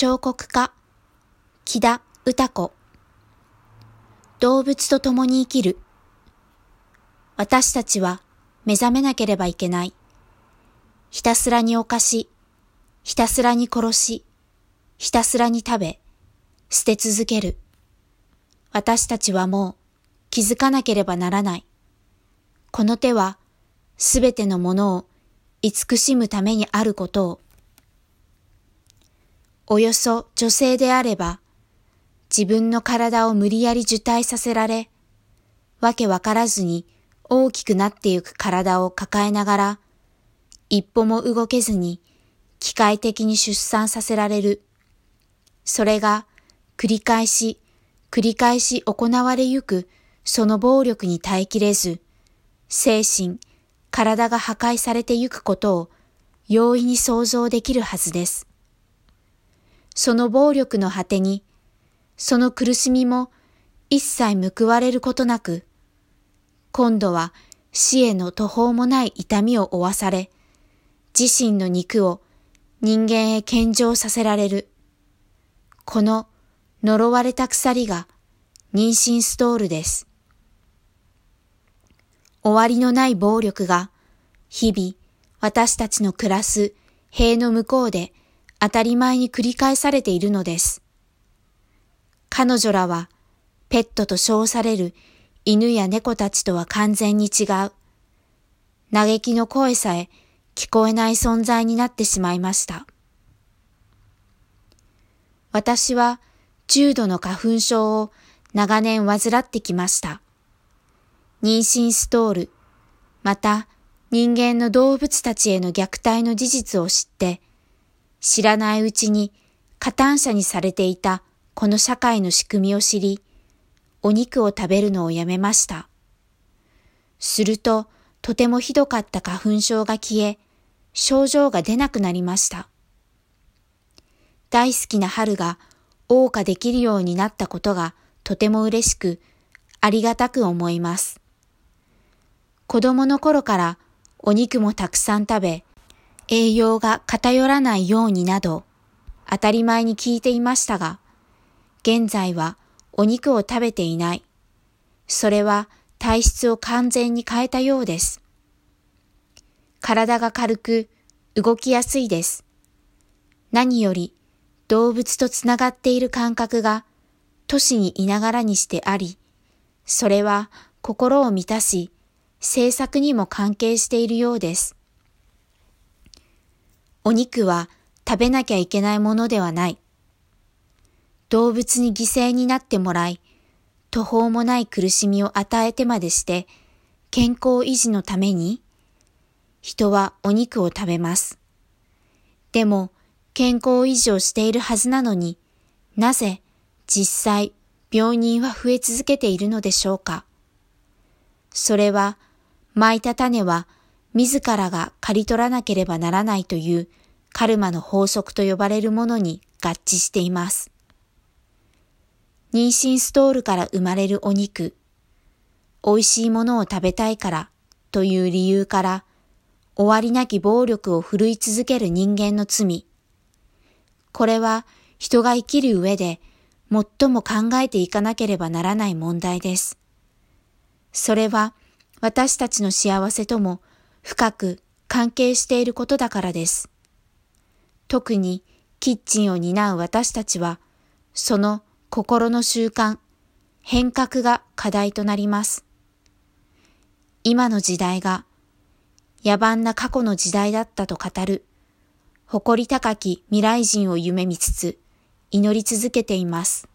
彫刻家、木田歌子。動物と共に生きる。私たちは目覚めなければいけない。ひたすらに犯し、ひたすらに殺し、ひたすらに食べ、捨て続ける。私たちはもう気づかなければならない。この手はすべてのものを慈しむためにあることを。およそ女性であれば、自分の体を無理やり受胎させられ、わけわからずに大きくなってゆく体を抱えながら、一歩も動けずに機械的に出産させられる。それが繰り返し、繰り返し行われゆくその暴力に耐えきれず、精神、体が破壊されてゆくことを容易に想像できるはずです。その暴力の果てに、その苦しみも一切報われることなく、今度は死への途方もない痛みを負わされ、自身の肉を人間へ献上させられる。この呪われた鎖が妊娠ストールです。終わりのない暴力が日々私たちの暮らす塀の向こうで当たり前に繰り返されているのです。彼女らはペットと称される犬や猫たちとは完全に違う。嘆きの声さえ聞こえない存在になってしまいました。私は重度の花粉症を長年患ってきました。妊娠ストール、また人間の動物たちへの虐待の事実を知って、知らないうちに加担者にされていたこの社会の仕組みを知り、お肉を食べるのをやめました。すると、とてもひどかった花粉症が消え、症状が出なくなりました。大好きな春が謳歌できるようになったことがとても嬉しく、ありがたく思います。子供の頃からお肉もたくさん食べ、栄養が偏らないようになど、当たり前に聞いていましたが、現在はお肉を食べていない。それは体質を完全に変えたようです。体が軽く動きやすいです。何より動物とつながっている感覚が都市にいながらにしてあり、それは心を満たし、制作にも関係しているようです。お肉は食べなきゃいけないものではない。動物に犠牲になってもらい、途方もない苦しみを与えてまでして、健康維持のために人はお肉を食べます。でも、健康維持をしているはずなのになぜ実際病人は増え続けているのでしょうか。それは、巻いた種は自らが刈り取らなければならないというカルマの法則と呼ばれるものに合致しています。妊娠ストールから生まれるお肉、美味しいものを食べたいからという理由から終わりなき暴力を振るい続ける人間の罪。これは人が生きる上で最も考えていかなければならない問題です。それは私たちの幸せとも深く関係していることだからです。特にキッチンを担う私たちは、その心の習慣、変革が課題となります。今の時代が野蛮な過去の時代だったと語る、誇り高き未来人を夢見つつ、祈り続けています。